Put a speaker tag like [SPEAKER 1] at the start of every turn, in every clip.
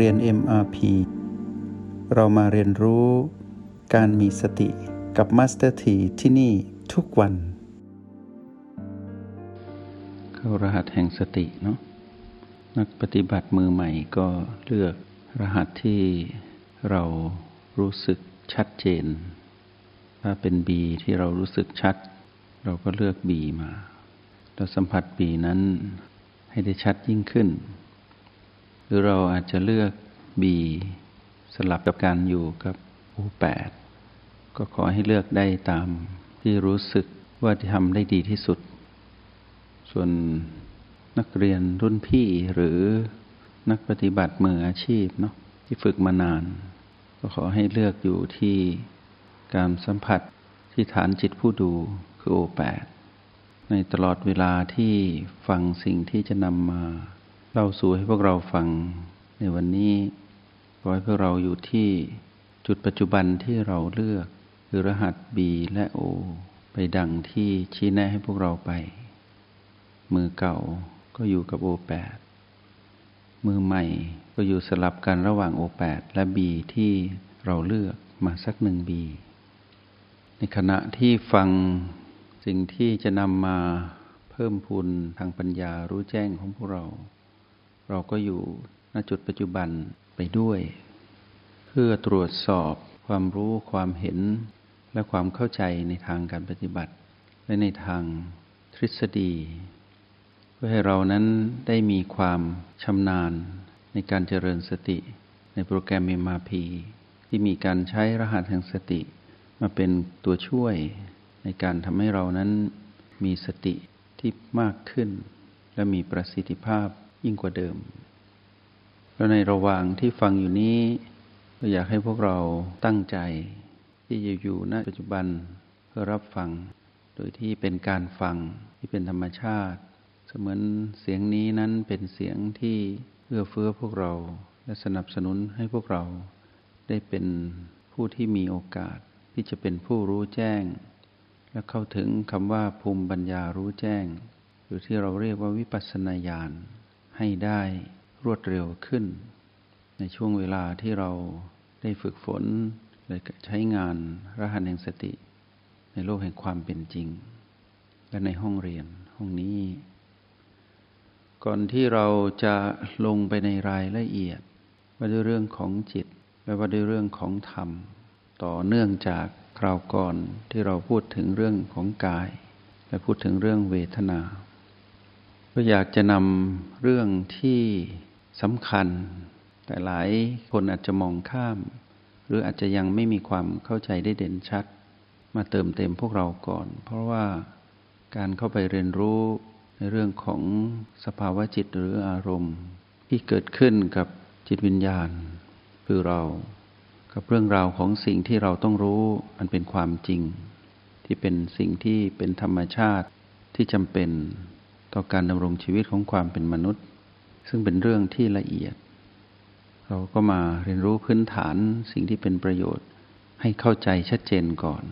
[SPEAKER 1] เรียน MRP เรามาเรียนรู้การมีสติกับ Master T ที่ที่นี่ทุกวัน เข้ารหัสแห่งสติเนาะนักปฏิบัติมือใหม่ก็เลือกรหัสที่เรารู้สึกชัดเจน ถ้าเป็น B ที่เรารู้สึกชัด เราก็เลือก B มา เราสัมผัส B นั้นให้ได้ชัดยิ่งขึ้น หรือเราอาจจะเลือก B สลับกับการอยู่กับ O8 ก็ขอให้เลือกได้ตามที่รู้สึกว่าจะทำได้ดีที่สุด ส่วนนักเรียนรุ่นพี่หรือนักปฏิบัติมืออาชีพเนาะที่ฝึกมานาน ก็ขอให้เลือกอยู่ที่การสัมผัสที่ฐานจิตผู้ดูคือโอแปดในตลอดเวลาที่ฟังสิ่งที่จะนำมา เล่าสู่ให้พวกเราฟังในวันนี้ขอให้พวกเราอยู่ที่จุดปัจจุบันที่เราเลือกคือรหัส B และ O ไปดังที่ชี้แนะให้พวกเราไป มือเก่าก็อยู่กับ O8 มือใหม่ก็อยู่สลับกันระหว่าง O8 และ B ที่เราเลือกมาสักหนึ่ง B ในขณะที่ฟังสิ่งที่จะนำมาเพิ่มพูนทางปัญญารู้แจ้งของพวกเรา เราก็อยู่ณจุดปัจจุบันไปด้วย เพื่อตรวจสอบความรู้ความเห็น และความเข้าใจในทางการปฏิบัติ และในทางทฤษฎี เพื่อให้เรานั้นได้มีความชำนาญในการเจริญสติ ในโปรแกรม MRP ที่มีการใช้รหัสแห่งสติ มาเป็นตัวช่วยในการทำให้เรานั้นมีสติที่มากขึ้น และมีประสิทธิภาพ ยิ่งกว่าเดิม แล้วในระหว่างที่ฟังอยู่นี้ก็อยากให้พวกเราตั้งใจ ที่จะอยู่ณปัจจุบันเพื่อรับฟัง โดยที่เป็นการฟังที่เป็นธรรมชาติ เสมือนเสียงนี้นั้นเป็นเสียงที่เอื้อเฟื้อพวกเราและสนับสนุนให้พวกเราได้เป็นผู้ที่มีโอกาสที่จะเป็นผู้รู้แจ้ง และเข้าถึงคำว่าภูมิปัญญารู้แจ้ง หรือที่เราเรียกว่าวิปัสสนาญาณ ให้ได้รวดเร็วขึ้น ในช่วงเวลาที่เราได้ฝึกฝนและใช้งานรหัสแห่งสติ ในโลกแห่งความเป็นจริง และในห้องเรียนห้องนี้ ก่อนที่เราจะลงไปในรายละเอียด ว่าด้วยเรื่องของจิต และว่าด้วยเรื่องของธรรม ต่อเนื่องจากคราวก่อนที่เราพูดถึงเรื่องของกาย และพูดถึงเรื่องเวทนา ก็อยากจะนำเรื่องที่สำคัญ แต่หลายคนอาจจะมองข้าม หรืออาจจะยังไม่มีความเข้าใจได้เด่นชัด มาเติมเต็มพวกเราก่อน เพราะว่าการเข้าไปเรียนรู้ในเรื่องของสภาวะจิตหรืออารมณ์ ที่เกิดขึ้นกับจิตวิญญาณ คือเรา กับเรื่องราวของสิ่งที่เราต้องรู้มันเป็นความจริง ที่เป็นสิ่งที่เป็นธรรมชาติที่จำเป็น ต่อการดำรงชีวิตของความเป็นมนุษย์ ซึ่งเป็นเรื่องที่ละเอียด เราก็มาเรียนรู้พื้นฐานสิ่งที่เป็นประโยชน์ ให้เข้าใจชัดเจนก่อน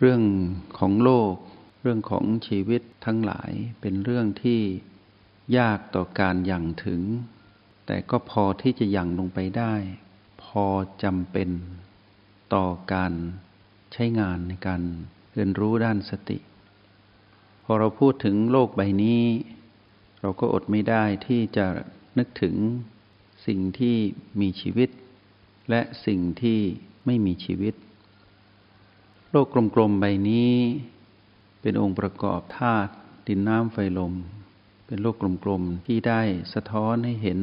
[SPEAKER 1] เรื่องของโลก เรื่องของชีวิตทั้งหลายเป็นเรื่องที่ยากต่อการยั่งถึง แต่ก็พอที่จะยั่งลงไปได้ พอจำเป็นต่อการใช้งานในการเรียนรู้ด้านสติ อเราพูดถึงโลกใบนี้ เราก็อดไม่ได้ที่จะนึกถึงสิ่งที่มีชีวิต และสิ่งที่ไม่มีชีวิต โลกกลมๆใบนี้ เป็นองค์ประกอบธาตุดินน้ำไฟลม เป็นโลกกลมๆที่ได้สะท้อนให้เห็น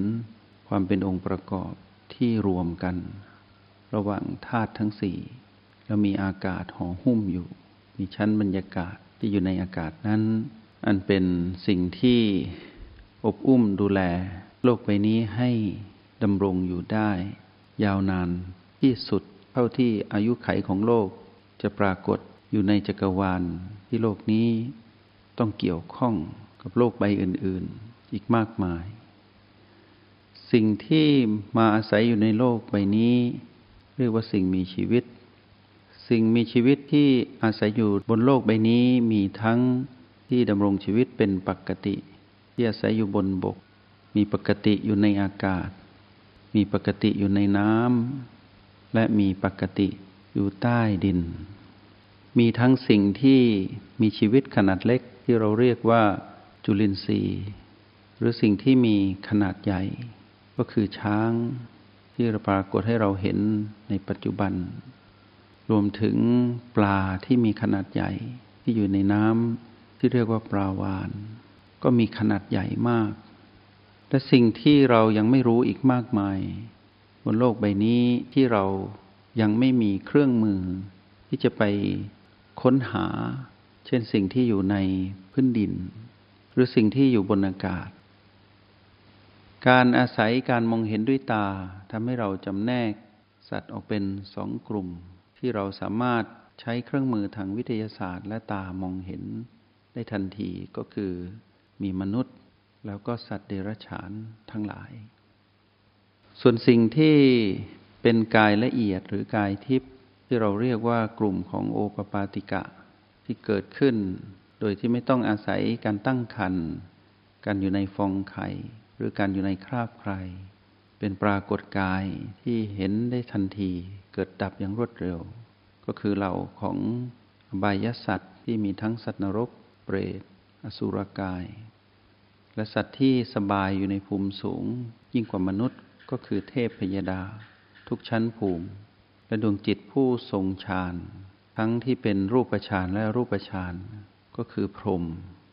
[SPEAKER 1] ความเป็นองค์ประกอบที่รวมกัน ระหว่างธาตุทั้งสี่แล้วมีอากาศห่อหุ้มอยู่ มีชั้นบรรยากาศ ที่อยู่ในอากาศนั้น อันเป็นสิ่งที่อบอุ้มดูแล โลกใบนี้ให้ดำรงอยู่ได้ ยาวนานที่สุดเท่าที่อายุไขของโลกจะปรากฏอยู่ในจักรวาลที่โลกนี้ต้องเกี่ยวข้องกับโลกใบอื่น ๆ อีกมากมาย สิ่งที่มาอาศัยอยู่ในโลกใบนี้ เรียกว่าสิ่งมีชีวิต สิ่งมีชีวิตที่อาศัยอยู่บนโลกใบนี้มีทั้งที่ดำรงชีวิตเป็นปกติ ที่อาศัยอยู่บนบก มีปกติอยู่ในอากาศ มีปกติอยู่ในน้ำและมีปกติอยู่ใต้ดิน มีทั้งสิ่งที่มีชีวิตขนาดเล็กที่เราเรียกว่าจุลินทรีย์ หรือสิ่งที่มีขนาดใหญ่ ก็คือช้างที่ปรากฏให้เราเห็นในปัจจุบัน รวมถึงปลาที่มีขนาดใหญ่ที่อยู่ในน้ำที่เรียกว่าปลาวาน ก็มีขนาดใหญ่มาก และสิ่งที่เรายังไม่รู้อีกมากมาย บนโลกใบนี้ที่เรายังไม่มีเครื่องมือ ที่จะไปค้นหา เช่นสิ่งที่อยู่ในพื้นดิน หรือสิ่งที่อยู่บนอากาศ การอาศัยการมองเห็นด้วยตาทำให้เราจำแนกสัตว์ออกเป็นสองกลุ่ม ที่เราสามารถใช้เครื่องมือทางวิทยาศาสตร์ และตามองเห็นได้ทันทีก็คือมีมนุษย์ แล้วก็สัตว์เดรัจฉานทั้งหลาย ส่วนสิ่งที่เป็นกายละเอียดหรือกายทิพย์ที่เราเรียกว่ากลุ่มของโอปปาติกะที่เกิดขึ้น โดยที่ไม่ต้องอาศัยการตั้งคันการอยู่ในฟองไข่ หรือการอยู่ในคราบใคร เป็นปรากฏกายที่เห็นได้ทันที เกิดดับอย่างรวดเร็ว ก็คือเหล่าของบายสัตว์ที่มีทั้งสัตว์นรก เปรต อสุรกาย และสัตว์ที่สบายอยู่ในภูมิสูง ยิ่งกว่ามนุษย์ก็คือเทพพยดา ทุกชั้นภูมิ และดวงจิตผู้ทรงฌานทั้งที่เป็นรูปฌานและรูปฌานก็คือพรหม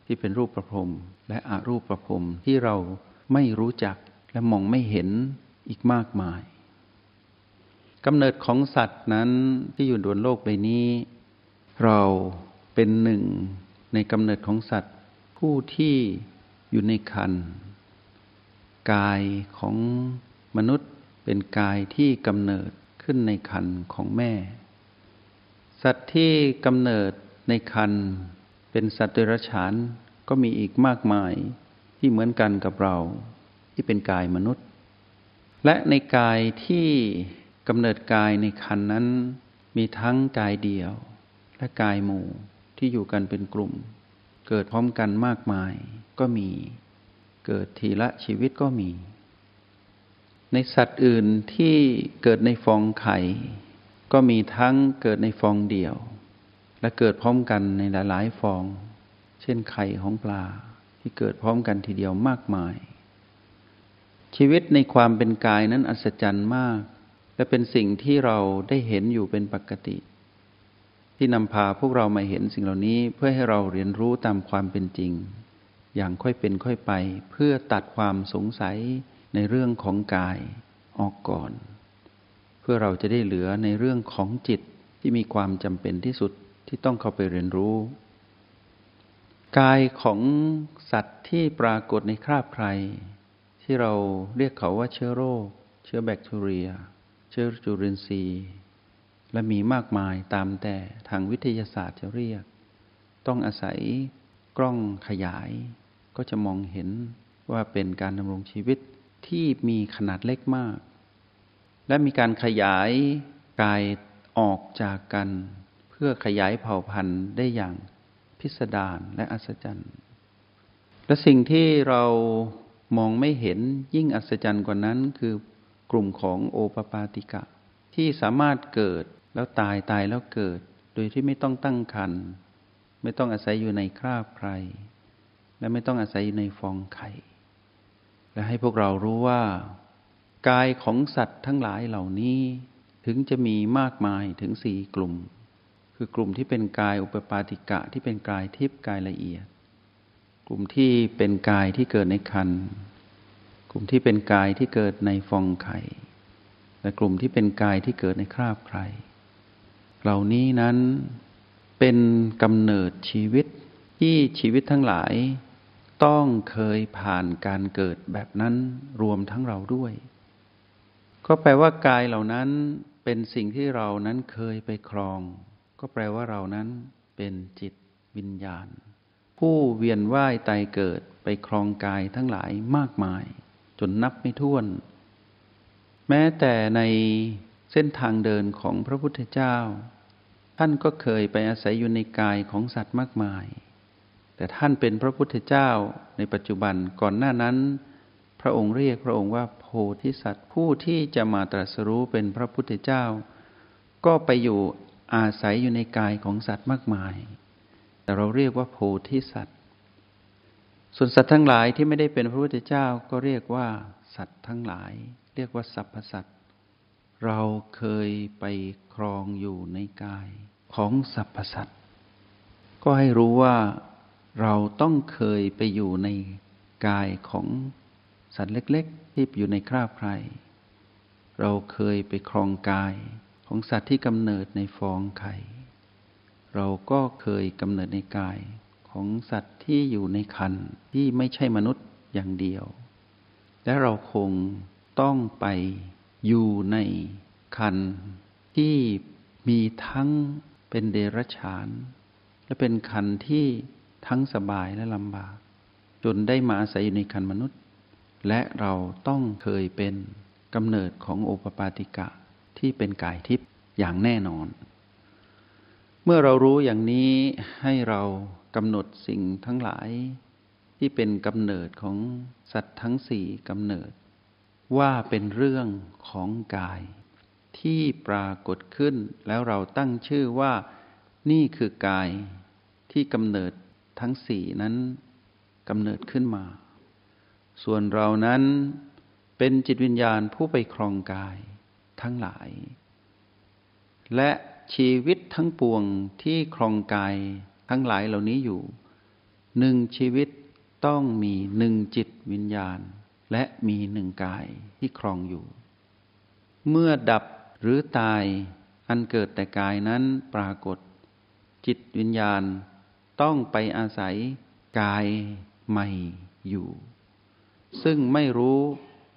[SPEAKER 1] ที่เป็นรูปประพรมและอรูปประพรมที่เราไม่รู้จักและมองไม่เห็นอีกมากมาย กำเนิดของสัตว์นั้นที่อยู่บนโลกใบนี้ เราเป็นหนึ่งในกำเนิดของสัตว์ ผู้ที่อยู่ในคันกายของมนุษย์เป็นกายที่กำเนิดขึ้นในคันของแม่ สัตว์ที่กำเนิดในคันเป็นสัตว์เดรัจฉานก็มีอีกมากมายที่เหมือนกันกับเราที่เป็นกายมนุษย์ และในกายที่ กำเนิดกายในคันนั้นมีทั้งกายเดียว และกายหมู่ที่อยู่กันเป็นกลุ่ม เกิดพร้อมกันมากมายก็มี เกิดทีละชีวิตก็มี ในสัตว์อื่นที่เกิดในฟองไข่ ก็มีทั้งเกิดในฟองเดียว และเกิดพร้อมกันในหลาย ๆ ฟอง เช่นไข่ของปลาที่เกิดพร้อมกันทีเดียวมากมาย ชีวิตในความเป็นกายนั้นอัศจรรย์มาก และเป็นสิ่งที่เราได้เห็นอยู่เป็นปกติ ที่นำพาพวกเรามาเห็นสิ่งเหล่านี้เพื่อให้เราเรียนรู้ตามความเป็นจริง อย่างค่อยเป็นค่อยไป เพื่อตัดความสงสัยในเรื่องของกายออกก่อน เพื่อเราจะได้เหลือในเรื่องของจิตที่มีความจำเป็นที่สุดที่ต้องเข้าไปเรียนรู้ กายของสัตว์ที่ปรากฏในคราบใคร ที่เราเรียกเขาว่าเชื้อโรค เชื้อแบคทีเรีย เชื้อจุลินทรีย์ และมีมากมายตามแต่ทางวิทยาศาสตร์จะเรียก ต้องอาศัยกล้องขยาย ก็จะมองเห็นว่าเป็นการดำรงชีวิตที่มีขนาดเล็กมาก และมีการขยายกายออกจากกัน เพื่อขยายเผ่าพันธุ์ได้อย่างพิสดารและอัศจรรย์ และสิ่งที่เรามองไม่เห็นยิ่งอัศจรรย์กว่านั้นคือ กลุ่มของโอปปาติกะ ที่สามารถเกิดแล้วตายตายแล้วเกิด โดยที่ไม่ต้องตั้งครรภ์ไม่ต้องอาศัยอยู่ในคราบใคร และไม่ต้องอาศัยอยู่ในฟองไข่ และให้พวกเรารู้ว่า กายของสัตว์ทั้งหลายเหล่านี้ ถึงจะมีมากมายถึงสี่กลุ่ม คือกลุ่มที่เป็นกายอุปปาติกะที่เป็นกายทิพย์กายละเอียด กลุ่มที่เป็นกายที่เกิดในคัน ลุ่มที่เป็นกายที่เกิดในฟองไข่ และกลุ่มที่เป็นกายที่เกิดในคราบไข่เหล่านี้นั้นเป็นกำเนิดชีวิตที่ชีวิตทั้งหลาย ต้องเคยผ่านการเกิดแบบนั้นรวมทั้งเราด้วย ก็แปลว่ากายเหล่านั้นเป็นสิ่งที่เรานั้นเคยไปครอง ก็แปลว่าเรานั้นเป็นจิตวิญญาณ ผู้เวียนว่ายตายเกิดไปครองกายทั้งหลายมากมาย จนนับไม่ถ้วน แม้แต่ในเส้นทางเดินของพระพุทธเจ้า ท่านก็เคยไปอาศัยอยู่ในกายของสัตว์มากมาย แต่ท่านเป็นพระพุทธเจ้าในปัจจุบันก่อนหน้านั้นพพระองค์เรียกพระองค์ว่าโพธิสัตว์ผู้ที่จะมาตรัสรู้เป็นพระพุทธเจ้า ก็ไปอยู่อาศัยอยู่ในกายของสัตว์มากมาย แต่เราเรียกว่าโพธิสัตว์ ส่วนสัตว์ทั้งหลายที่ไม่ได้เป็นพระพุทธเจ้าก็เรียกว่า สัตว์ทั้งหลาย เรียกว่าสรรพสัตว์เราเคยไปครองอยู่ในกายของสรรพสัตว์ก็ให้รู้ว่าเราต้องเคยไปอยู่ในกายของสัตว์เล็ก ๆ ที่อยู่ในคราบใคร เราเคยไปครองกายของสัตว์ที่กำเนิดในฟองไข่ เราก็เคยกำเนิดในกาย ของสัตว์ที่อยู่ในคันที่ไม่ใช่มนุษย์อย่างเดียว และเราคงต้องไปอยู่ในคันที่มีทั้งเป็นเดรัจฉาน และเป็นคันที่ทั้งสบายและลำบาก จนได้มาอาศัยอยู่ในคันมนุษย์ และเราต้องเคยเป็นกำเนิดของโอปปาติกะที่เป็นกายทิพย์อย่างแน่นอน เมื่อเรารู้อย่างนี้ให้เรา กำหนดสิ่งทั้งหลาย ที่เป็นกำเนิดของสัตว์ทั้งสี่กำเนิด ว่าเป็นเรื่องของกาย ที่ปรากฏขึ้นแล้วเราตั้งชื่อว่า นี่คือกายที่กำเนิดทั้งสี่นั้นกำเนิดขึ้นมา ส่วนเรานั้นเป็นจิตวิญญาณผู้ไปครองกายทั้งหลาย และชีวิตทั้งปวงที่ครองกาย ทั้งหลายเหล่านี้อยู่หนึ่งชีวิตต้องมีหนึ่งจิตวิญญาณ และมีหนึ่งกายที่ครองอยู่ เมื่อดับหรือตายอันเกิดแต่กายนั้นปรากฏ จิตวิญญาณต้องไปอาศัยกายใหม่อยู่ ซึ่งไม่รู้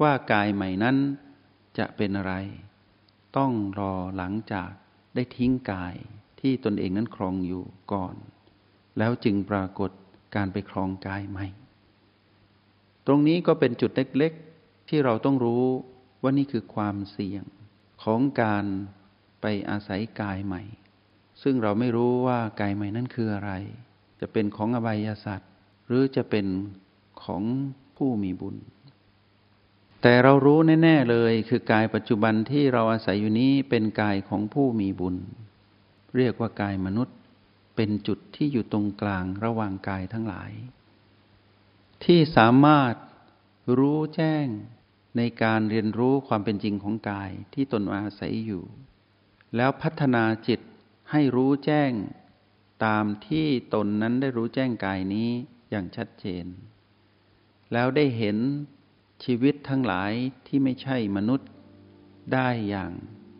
[SPEAKER 1] ว่ากายใหม่นั้นจะเป็นอะไร ต้องรอหลังจากได้ทิ้งกายที่ตนเองนั้นครองอยู่ก่อน แล้วจึงปรากฏการไปครองกายใหม่ ตรงนี้ก็เป็นจุดเล็กๆ ที่เราต้องรู้ว่านี่คือความเสี่ยงของการไปอาศัยกายใหม่ ซึ่งเราไม่รู้ว่ากายใหม่นั้นคืออะไร จะเป็นของอบายสัตว์หรือจะเป็นของผู้มีบุญ แต่เรารู้แน่ ๆเลยคือกายปัจจุบันที่เราอาศัยอยู่นี้เป็นกายของผู้มีบุญ เรียกว่ากายมนุษย์ เป็นจุดที่อยู่ตรงกลางระหว่างกายทั้งหลาย ที่สามารถรู้แจ้งในการเรียนรู้ความเป็นจริงของกายที่ตนอาศัยอยู่ แล้วพัฒนาจิตให้รู้แจ้งตามที่ตนนั้นได้รู้แจ้งกายนี้อย่างชัดเจน แล้วได้เห็นชีวิตทั้งหลายที่ไม่ใช่มนุษย์ได้อย่าง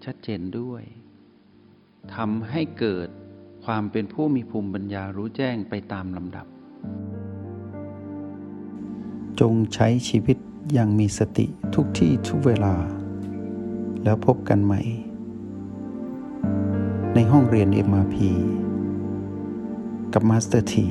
[SPEAKER 1] ชัดเจนด้วยทำให้เกิด ความเป็นผู้มีภูมิปัญญารู้แจ้งไปตามลำดับ
[SPEAKER 2] จงใช้ชีวิตอย่างมีสติทุกที่ทุกเวลา แล้วพบกันใหม่ ในห้องเรียน MRP กับมาสเตอร์ที